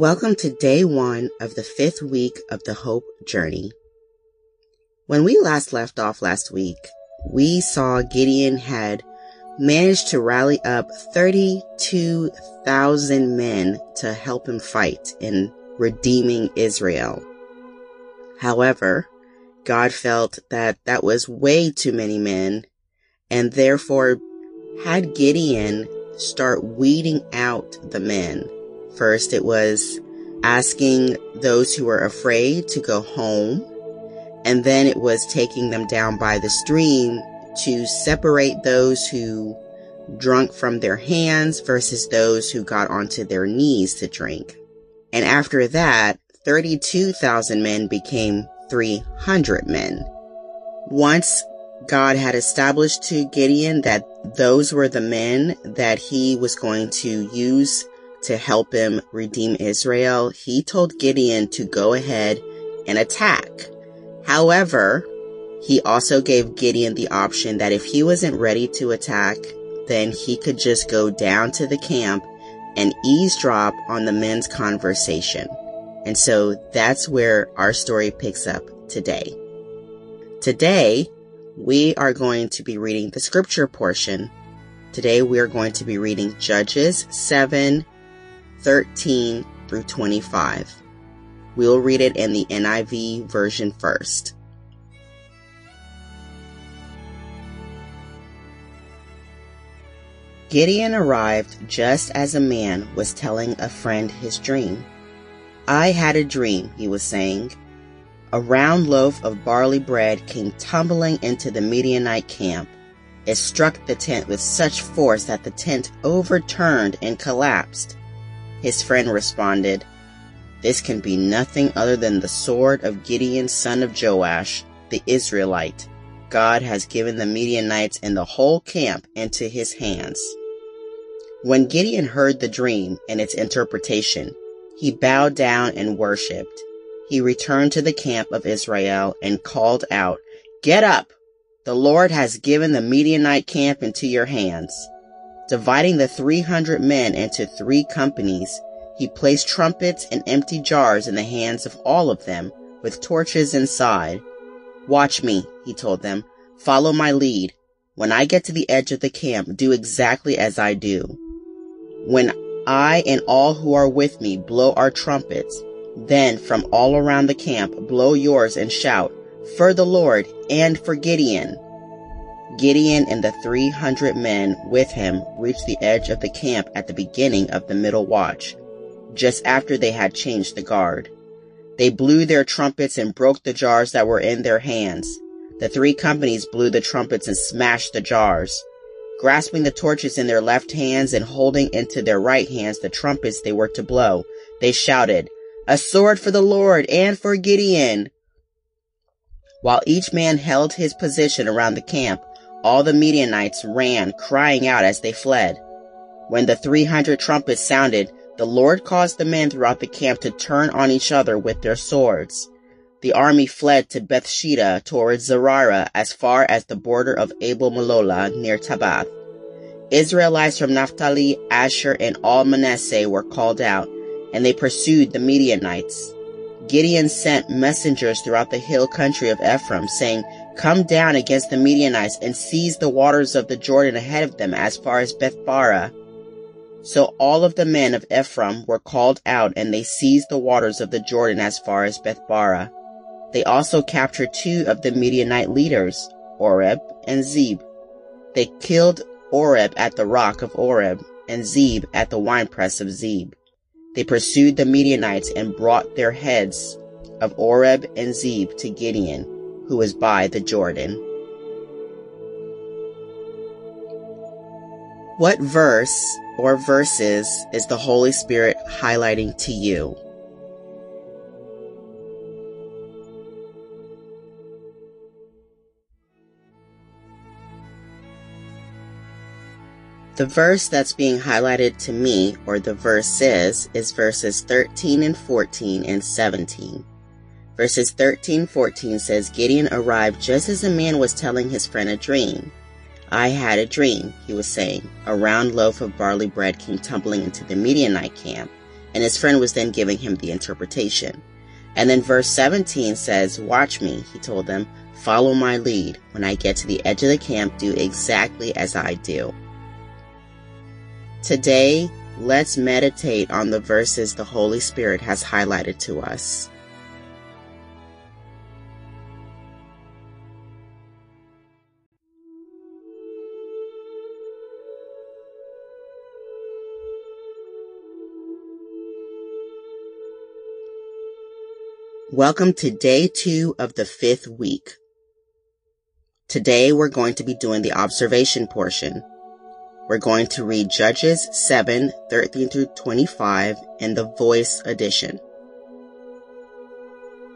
Welcome to day one of the fifth week of the Hope Journey. When we last left off last week, we saw Gideon had managed to rally up 32,000 men to help him fight in redeeming Israel. However, God felt that that was way too many men and therefore had Gideon start weeding out the men First, it was asking those who were afraid to go home. And then it was taking them down by the stream to separate those who drunk from their hands versus those who got onto their knees to drink. And after that, 32,000 men became 300 men. Once God had established to Gideon that those were the men that he was going to use to help him redeem Israel, he told Gideon to go ahead and attack. However, he also gave Gideon the option that if he wasn't ready to attack, then he could just go down to the camp and eavesdrop on the men's conversation. And so that's where our story picks up today. Today, we are going to be reading the scripture portion. Today, we are going to be reading Judges 7 13 through 25. We'll read it in the NIV version first. Gideon arrived just as a man was telling a friend his dream. I had a dream, he was saying. A round loaf of barley bread came tumbling into the Midianite camp. It struck the tent with such force that the tent overturned and collapsed. His friend responded, This can be nothing other than the sword of Gideon son of Joash, the Israelite. God has given the Midianites and the whole camp into his hands. When Gideon heard the dream and its interpretation, he bowed down and worshipped. He returned to the camp of Israel and called out, Get up! The Lord has given the Midianite camp into your hands. Dividing the 300 men into three companies, he placed trumpets and empty jars in the hands of all of them, with torches inside. Watch me, he told them. Follow my lead. When I get to the edge of the camp, do exactly as I do. When I and all who are with me blow our trumpets, then from all around the camp blow yours and shout, for the Lord and for Gideon. Gideon and the 300 men with him reached the edge of the camp at the beginning of the middle watch, just after they had changed the guard. They blew their trumpets and broke the jars that were in their hands. The three companies blew the trumpets and smashed the jars. Grasping the torches in their left hands and holding into their right hands the trumpets they were to blow, they shouted, A sword for the Lord and for Gideon! While each man held his position around the camp, all the Midianites ran, crying out as they fled. When the 300 trumpets sounded, the Lord caused the men throughout the camp to turn on each other with their swords. The army fled to Beth Shittah towards Zererah as far as the border of Abel Meholah near Tabbath. Israelites from Naphtali, Asher, and all Manasseh were called out, and they pursued the Midianites. Gideon sent messengers throughout the hill country of Ephraim, saying, Come down against the Midianites and seize the waters of the Jordan ahead of them as far as Beth Barah. So all of the men of Ephraim were called out and they seized the waters of the Jordan as far as Beth Barah. They also captured two of the Midianite leaders, Oreb and Zeb. They killed Oreb at the rock of Oreb and Zeb at the winepress of Zeb. They pursued the Midianites and brought their heads of Oreb and Zeb to Gideon who was by the Jordan. What verse or verses is the Holy Spirit highlighting to you? The verse that's being highlighted to me, or the verses, is verses 13 and 14 and 17. Verses 13 14 says Gideon arrived just as a man was telling his friend a dream. I had a dream, he was saying. A round loaf of barley bread came tumbling into the Midianite camp. And his friend was then giving him the interpretation. And then verse 17 says, Watch me, he told them, follow my lead. When I get to the edge of the camp, do exactly as I do. Today, let's meditate on the verses the Holy Spirit has highlighted to us. Welcome to day two of the fifth week. Today we're going to be doing the observation portion. We're going to read Judges 7, 13 through 25 in the voice edition.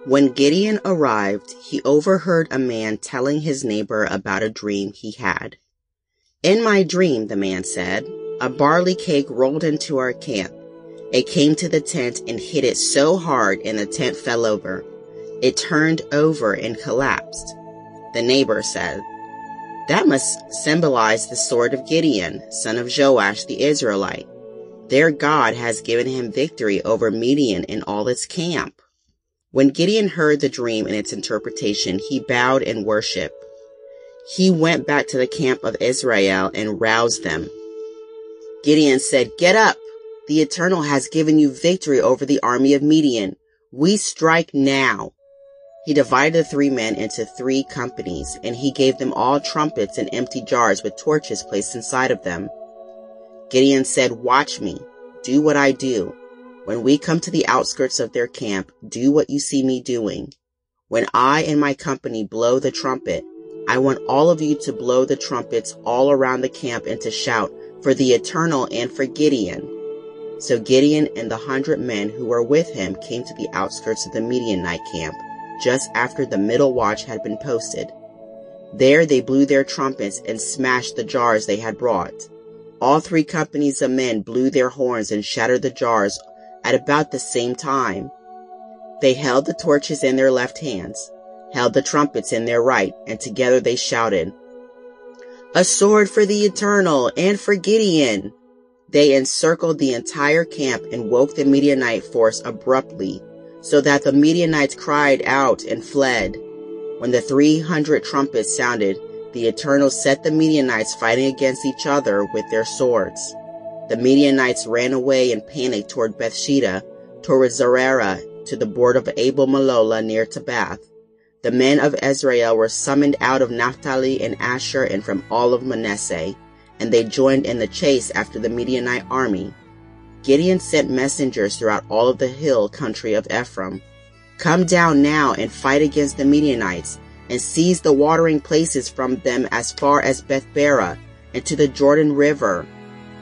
When Gideon arrived, he overheard a man telling his neighbor about a dream he had. In my dream, the man said, a barley cake rolled into our camp. It came to the tent and hit it so hard and the tent fell over. It turned over and collapsed. The neighbor said, That must symbolize the sword of Gideon, son of Joash the Israelite. Their God has given him victory over Midian and all its camp. When Gideon heard the dream and its interpretation, he bowed and worshiped. He went back to the camp of Israel and roused them. Gideon said, Get up! The Eternal has given you victory over the army of Midian. We strike now. He divided the three men into three companies, and he gave them all trumpets and empty jars with torches placed inside of them. Gideon said, Watch me. Do what I do. When we come to the outskirts of their camp, do what you see me doing. When I and my company blow the trumpet, I want all of you to blow the trumpets all around the camp and to shout for the Eternal and for Gideon. So Gideon and the hundred men who were with him came to the outskirts of the Midianite camp, just after the middle watch had been posted. There they blew their trumpets and smashed the jars they had brought. All three companies of men blew their horns and shattered the jars at about the same time. They held the torches in their left hands, held the trumpets in their right, and together they shouted, A sword for the eternal and for Gideon! They encircled the entire camp and woke the Midianite force abruptly, so that the Midianites cried out and fled. When the 300 trumpets sounded, the Eternal set the Midianites fighting against each other with their swords. The Midianites ran away in panic toward Bethsheba, toward Zererah, to the border of Abel Meholah near Tabbath. The men of Israel were summoned out of Naphtali and Asher and from all of Manasseh and they joined in the chase after the Midianite army. Gideon sent messengers throughout all of the hill country of Ephraim. Come down now and fight against the Midianites, and seize the watering places from them as far as Beth Barah and to the Jordan River.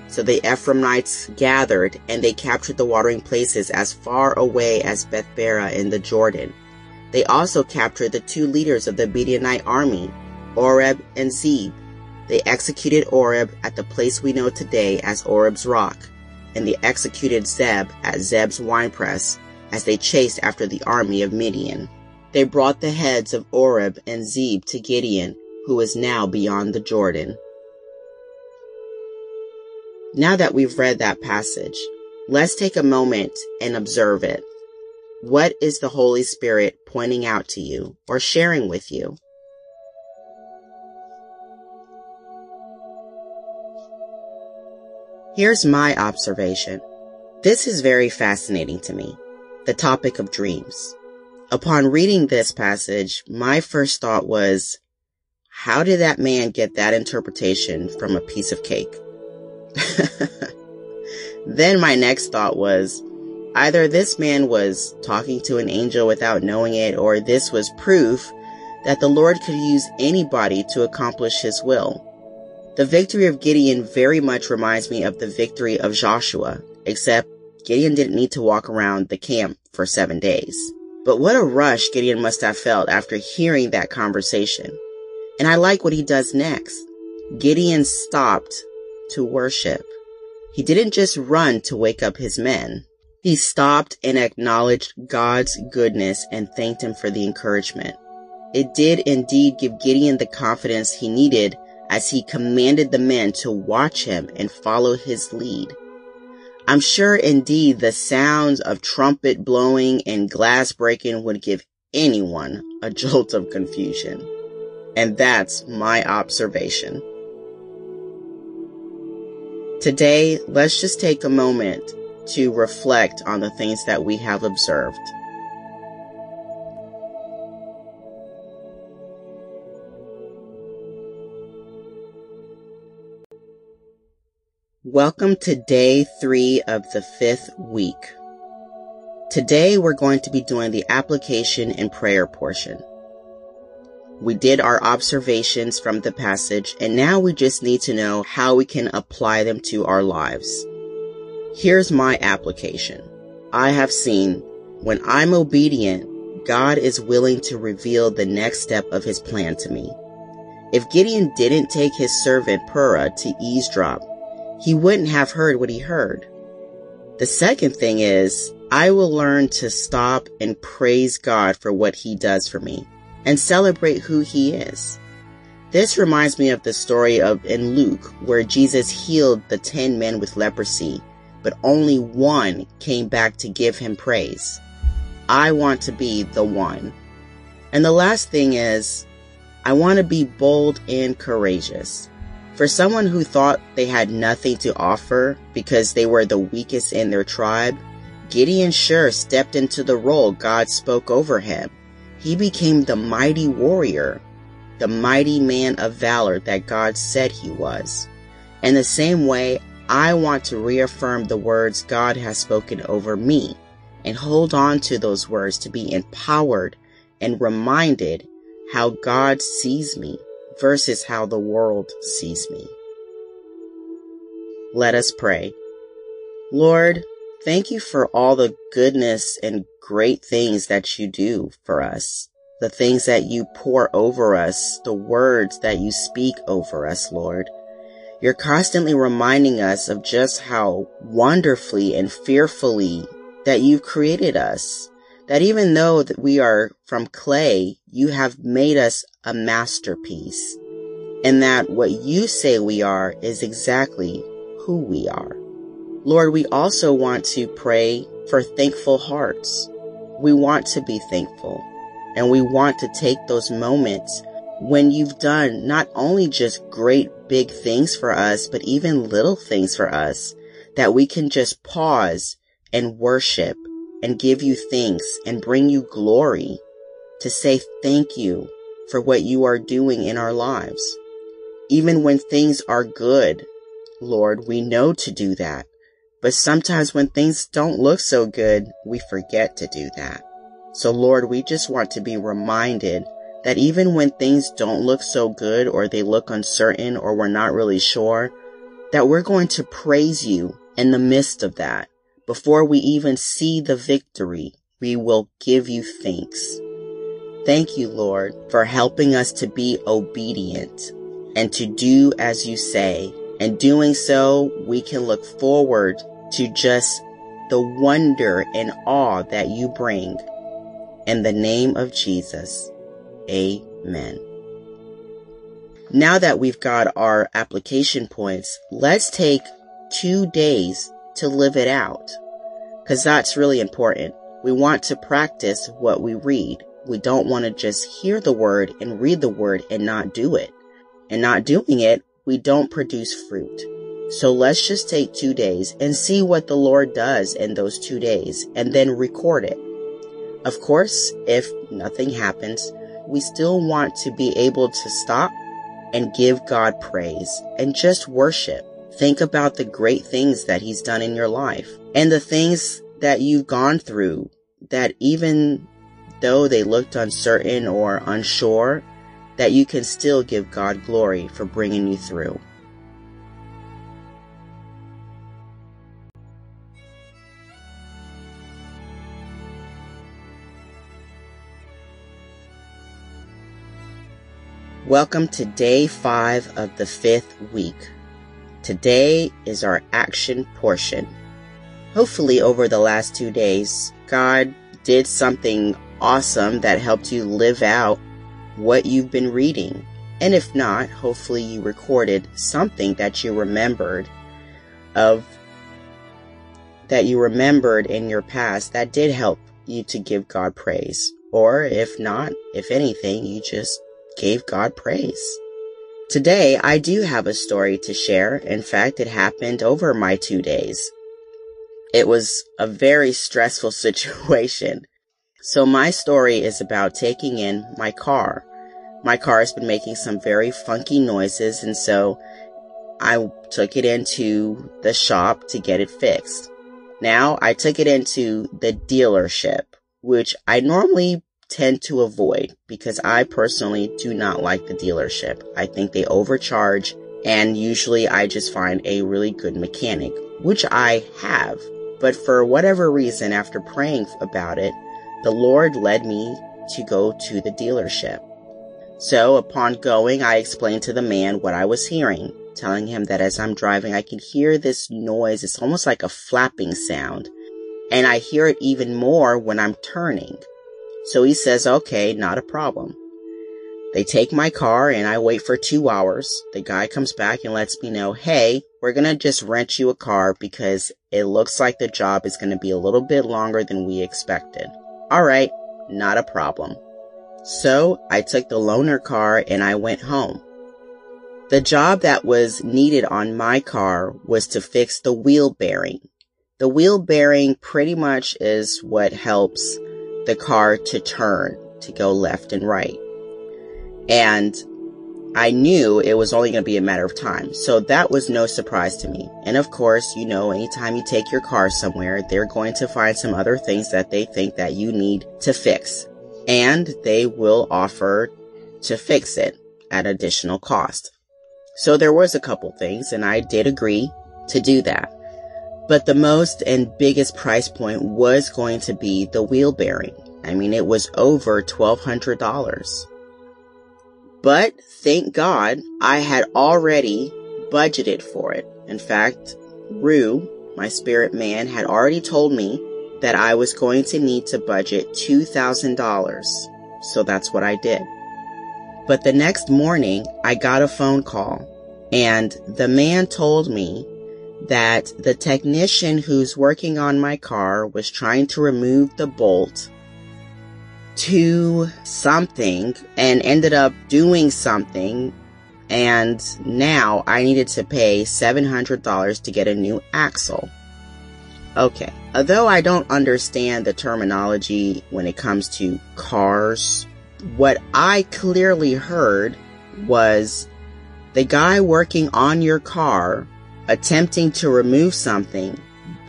So the Ephraimites gathered, and they captured the watering places as far away as Beth Barah in the Jordan. They also captured the two leaders of the Midianite army, Oreb and Zeb, they executed Oreb at the place we know today as Oreb's Rock, and they executed Zeb at Zeb's winepress as they chased after the army of Midian. They brought the heads of Oreb and Zeb to Gideon, who is now beyond the Jordan. Now that we've read that passage, let's take a moment and observe it. What is the Holy Spirit pointing out to you or sharing with you? Here's my observation. This is very fascinating to me. The topic of dreams. Upon reading this passage, my first thought was, how did that man get that interpretation from a piece of cake? then my next thought was, either this man was talking to an angel without knowing it, or this was proof that the Lord could use anybody to accomplish his will. The victory of Gideon very much reminds me of the victory of Joshua, except Gideon didn't need to walk around the camp for seven days. But what a rush Gideon must have felt after hearing that conversation. And I like what he does next. Gideon stopped to worship. He didn't just run to wake up his men. He stopped and acknowledged God's goodness and thanked him for the encouragement. It did indeed give Gideon the confidence he needed as he commanded the men to watch him and follow his lead. I'm sure indeed the sounds of trumpet blowing and glass breaking would give anyone a jolt of confusion. And that's my observation. Today, let's just take a moment to reflect on the things that we have observed. Welcome to day three of the fifth week. Today we're going to be doing the application and prayer portion. We did our observations from the passage and now we just need to know how we can apply them to our lives. Here's my application. I have seen when I'm obedient, God is willing to reveal the next step of his plan to me. If Gideon didn't take his servant Purah to eavesdrop, he wouldn't have heard what he heard. The second thing is, I will learn to stop and praise God for what he does for me and celebrate who he is. This reminds me of the story of in Luke where Jesus healed the 10 men with leprosy, but only one came back to give him praise. I want to be the one. And the last thing is, I want to be bold and courageous. For someone who thought they had nothing to offer because they were the weakest in their tribe, Gideon sure stepped into the role God spoke over him. He became the mighty warrior, the mighty man of valor that God said he was. In the same way, I want to reaffirm the words God has spoken over me and hold on to those words to be empowered and reminded how God sees me versus how the world sees me. Let us pray. Lord, Thank you for all the goodness and great things that you do for us. The things that you pour over us, the words that you speak over us, Lord. You're constantly reminding us of just how wonderfully and fearfully that you've created us. That even though that we are from clay, you have made us a masterpiece. And that what you say we are is exactly who we are. Lord, we also want to pray for thankful hearts. We want to be thankful and we want to take those moments when you've done not only just great big things for us, but even little things for us that we can just pause and worship and give you thanks and bring you glory to say thank you for what you are doing in our lives. Even when things are good, Lord, we know to do that. But sometimes when things don't look so good, we forget to do that. So Lord, we just want to be reminded that even when things don't look so good or they look uncertain or we're not really sure, that we're going to praise you in the midst of that. Before we even see the victory, we will give you thanks. Thank you, Lord, for helping us to be obedient and to do as you say. And doing so, we can look forward to just the wonder and awe that you bring. In the name of Jesus, amen. Now that we've got our application points, let's take two days to live it out. Cause that's really important. We want to practice what we read. We don't want to just hear the word and read the word and not do it. And not doing it, we don't produce fruit. So let's just take two days and see what the Lord does in those two days and then record it. Of course, if nothing happens, we still want to be able to stop and give God praise and just worship. Think about the great things that he's done in your life and the things that you've gone through that even though they looked uncertain or unsure, that you can still give God glory for bringing you through. Welcome to day five of the fifth week. Today is our action portion. Hopefully, over the last two days, God did something awesome that helped you live out what you've been reading. And if not, hopefully, you recorded something that you remembered of that you remembered in your past that did help you to give God praise. Or if not, if anything, you just gave God praise. Today, I do have a story to share. In fact, it happened over my two days. It was a very stressful situation. So my story is about taking in my car. My car has been making some very funky noises and so I took it into the shop to get it fixed. Now I took it into the dealership, which I normally tend to avoid because I personally do not like the dealership. I think they overcharge and usually I just find a really good mechanic, which I have. But for whatever reason, after praying about it, the Lord led me to go to the dealership. So upon going, I explained to the man what I was hearing, telling him that as I'm driving, I can hear this noise. It's almost like a flapping sound. And I hear it even more when I'm turning. So he says, okay, not a problem. They take my car and I wait for two hours. The guy comes back and lets me know, hey, we're to just rent you a car because it looks like the job is going to be a little bit longer than we expected. All right, not a problem. So I took the loaner car and I went home. The job that was needed on my car was to fix the wheel bearing. The wheel bearing pretty much is what helps the car to turn, to go left and right. And I knew it was only going to be a matter of time. So that was no surprise to me. And of course, you know, anytime you take your car somewhere, they're going to find some other things that they think that you need to fix. And they will offer to fix it at additional cost. So there was a couple things and I did agree to do that. But the most and biggest price point was going to be the wheel bearing. I mean, it was over $1,200. But thank God I had already budgeted for it. In fact, Rue, my spirit man, had already told me that I was going to need to budget $2,000. So that's what I did. But the next morning, I got a phone call and the man told me that the technician who's working on my car was trying to remove the bolt to something and ended up doing something. And now I needed to pay $700 to get a new axle. Okay. Although I don't understand the terminology when it comes to cars, what I clearly heard was the guy working on your car attempting to remove something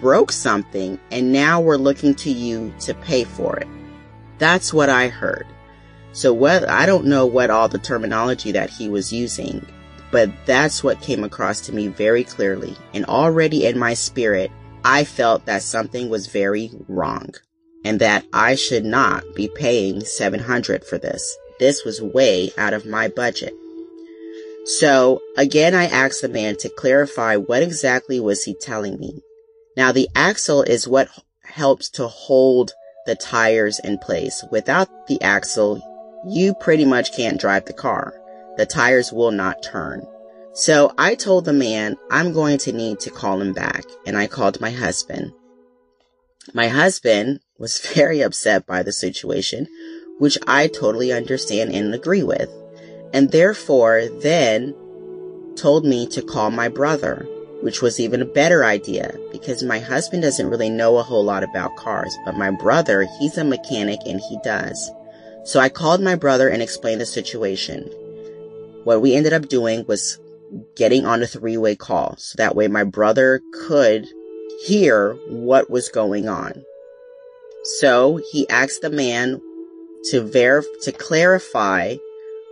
broke something and now we're looking to you to pay for it. That's what I heard. So what, I don't know what all the terminology that he was using, but that's what came across to me very clearly. And already in my spirit, I felt that something was very wrong and that I should not be paying 700 for this. This was way out of my budget. So again, I asked the man to clarify what exactly was he telling me. Now the axle is what helps to hold the tires in place. Without the axle, you pretty much can't drive the car. The tires will not turn. So I told the man I'm going to need to call him back and I called my husband. My husband was very upset by the situation, which I totally understand and agree with. And therefore then told me to call my brother which was even a better idea because my husband doesn't really know a whole lot about cars, but my brother, he's a mechanic and he does. So I called my brother and explained the situation. What we ended up doing was getting on a three-way call so that way my brother could hear what was going on. So he asked the man to verify, to clarify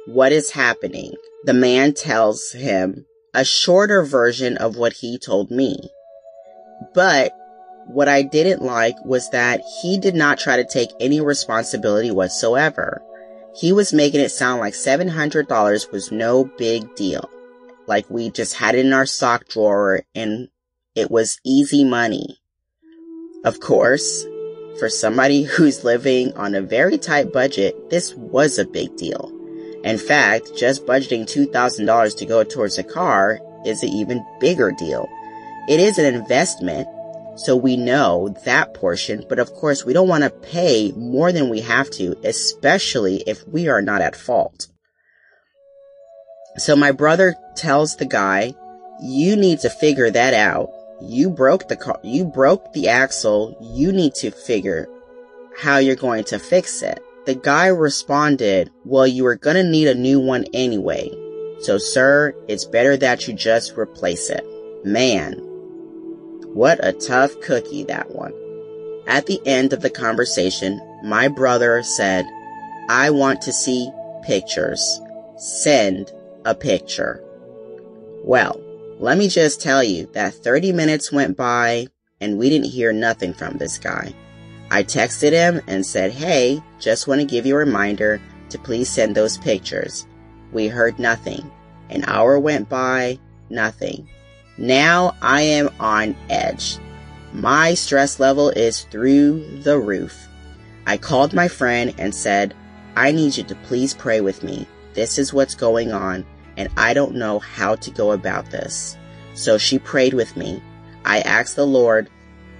what is happening. The man tells him a shorter version of what he told me. But what I didn't like was that he did not try to take any responsibility whatsoever. He was making it sound like $700 was no big deal. Like we just had it in our sock drawer and it was easy money. Of course, for somebody who's living on a very tight budget, this was a big deal. In fact, just budgeting $2,000 to go towards a car is an even bigger deal. It is an investment, So we know that portion, but of course we don't want to pay more than we have to, especially if we are not at fault. So my brother tells the guy, you need to figure that out. You broke the car, you broke the axle. You need to figure how you're going to fix it. The guy responded, well, you are to need a new one anyway. So sir, it's better that you just replace it. Man, what a tough cookie that one. At the end of the conversation, my brother said, I want to see pictures. Send a picture. Well, let me just tell you that 30 minutes went by and we didn't hear nothing from this guy. I texted him and said, Hey, just want to give you a reminder to please send those pictures. We heard nothing. An hour went by, nothing. Now I am on edge. My stress level is through the roof. I called my friend and said, I need you to please pray with me. This is what's going on and I don't know how to go about this. So she prayed with me. I asked the Lord,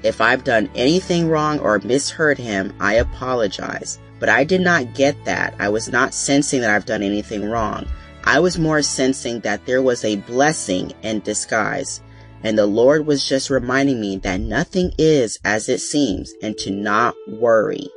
if I've done anything wrong or misheard him, I apologize. But I did not get that. I was not sensing that I've done anything wrong. I was more sensing that there was a blessing in disguise. And the Lord was just reminding me that nothing is as it seems and to not worry.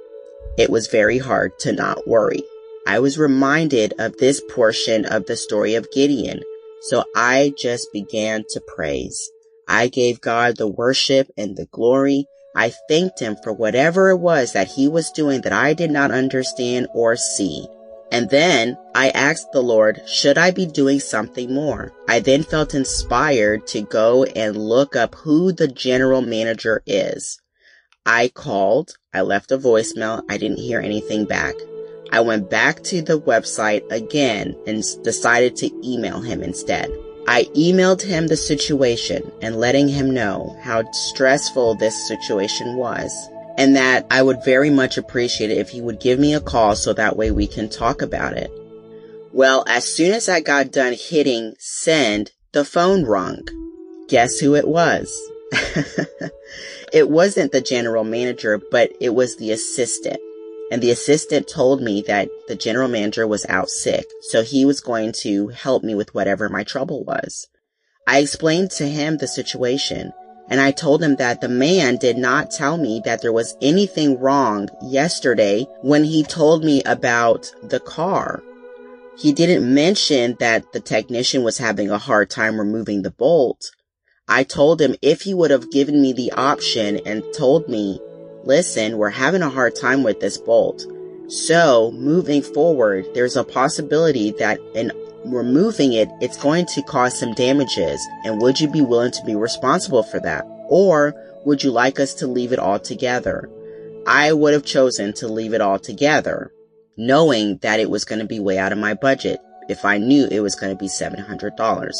It was very hard to not worry. I was reminded of this portion of the story of Gideon. So I just began to praise. I gave God the worship and the glory. I thanked him for whatever it was that he was doing that I did not understand or see. And then I asked the Lord, should I be doing something more? I then felt inspired to go and look up who the general manager is. I called, I left a voicemail, I didn't hear anything back. I went back to the website again and decided to email him instead. I emailed him the situation and letting him know how stressful this situation was and that I would very much appreciate it if he would give me a call so that way we can talk about it. Well, as soon as I got done hitting send, the phone rung. Guess who it was? it wasn't the general manager, but it was the assistant. And the assistant told me that the general manager was out sick, so he was going to help me with whatever my trouble was. I explained to him the situation, and I told him that the man did not tell me that there was anything wrong yesterday when he told me about the car. He didn't mention that the technician was having a hard time removing the bolt. I told him if he would have given me the option and told me listen, we're having a hard time with this bolt. So moving forward, there's a possibility that in removing it, it's going to cause some damages. And would you be willing to be responsible for that? Or would you like us to leave it all together? I would have chosen to leave it all together, knowing that it was going to be way out of my budget if I knew it was going to be $700.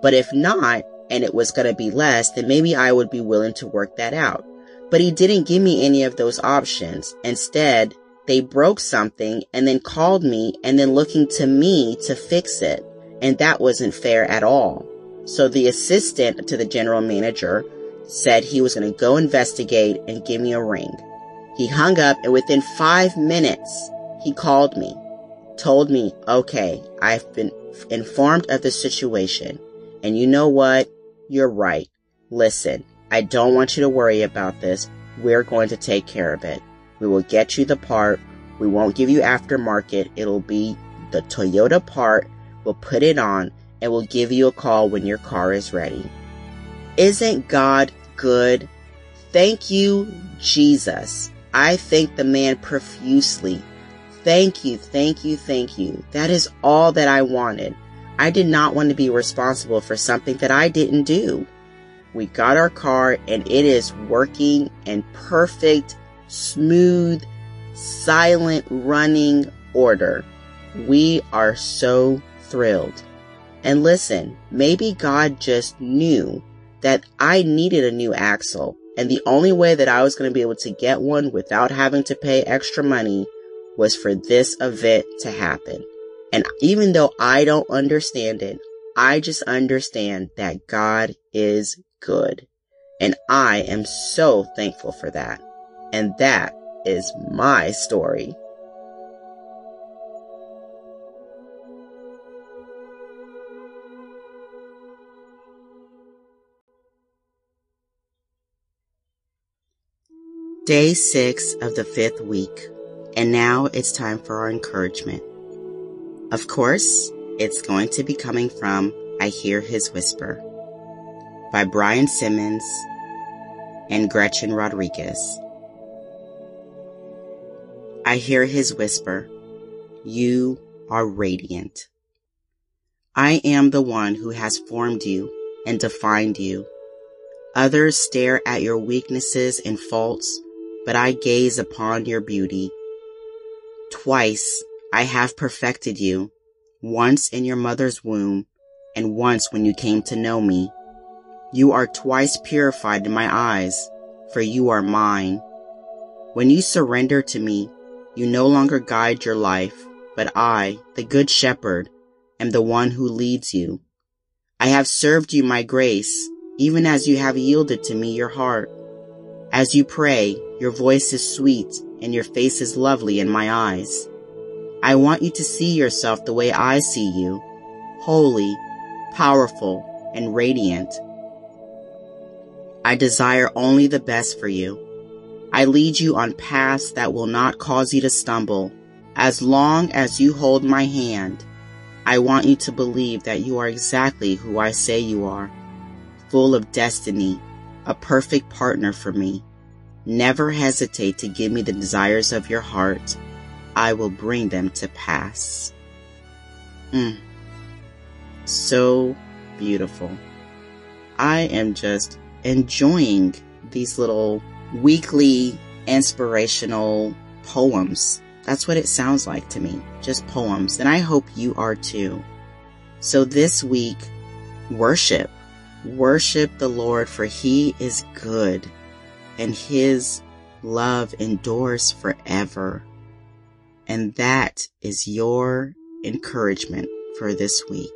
But if not, and it was going to be less, then maybe I would be willing to work that out. But he didn't give me any of those options. Instead, they broke something and then called me and then looking to me to fix it. And that wasn't fair at all. So the assistant to the general manager said he was going to go investigate and give me a ring. He hung up and within five minutes, he called me, told me, okay, I've been informed of the situation. And you know what? You're right. Listen, I don't want you to worry about this. We're going to take care of it. We will get you the part. We won't give you aftermarket. It'll be the Toyota part. We'll put it on and we'll give you a call when your car is ready. Isn't God good? Thank you, Jesus. I thank the man profusely. Thank you, thank you, thank you. That is all that I wanted. I did not want to be responsible for something that I didn't do. We got our car and it is working in perfect, smooth, silent running order. We are so thrilled. And listen, maybe God just knew that I needed a new axle. And the only way that I was going to be able to get one without having to pay extra money was for this event to happen. And even though I don't understand it, I just understand that God is good. And I am so thankful for that. And that is my story. Day six of the fifth week, and now it's time for our encouragement. Of course, it's going to be coming from I Hear His Whisper by Brian Simmons and Gretchen Rodriguez. I hear his whisper, You are radiant. I am the one who has formed you and defined you. Others stare at your weaknesses and faults but I gaze upon your beauty. Twice I have perfected you, once in your mother's womb, and once when you came to know me. You are twice purified in my eyes, for you are mine. When you surrender to me, you no longer guide your life, but I, the good shepherd, am the one who leads you. I have served you my grace, even as you have yielded to me your heart. As you pray, your voice is sweet and your face is lovely in my eyes. I want you to see yourself the way I see you, holy, powerful, and radiant. I desire only the best for you. I lead you on paths that will not cause you to stumble. As long as you hold my hand, I want you to believe that you are exactly who I say you are, full of destiny, a perfect partner for me. Never hesitate to give me the desires of your heart. I will bring them to pass. Mm. So beautiful. I am just enjoying these little weekly inspirational poems. That's what it sounds like to me. Just poems. And I hope you are too. So this week, worship. Worship the Lord for he is good and his love endures forever. And that is your encouragement for this week.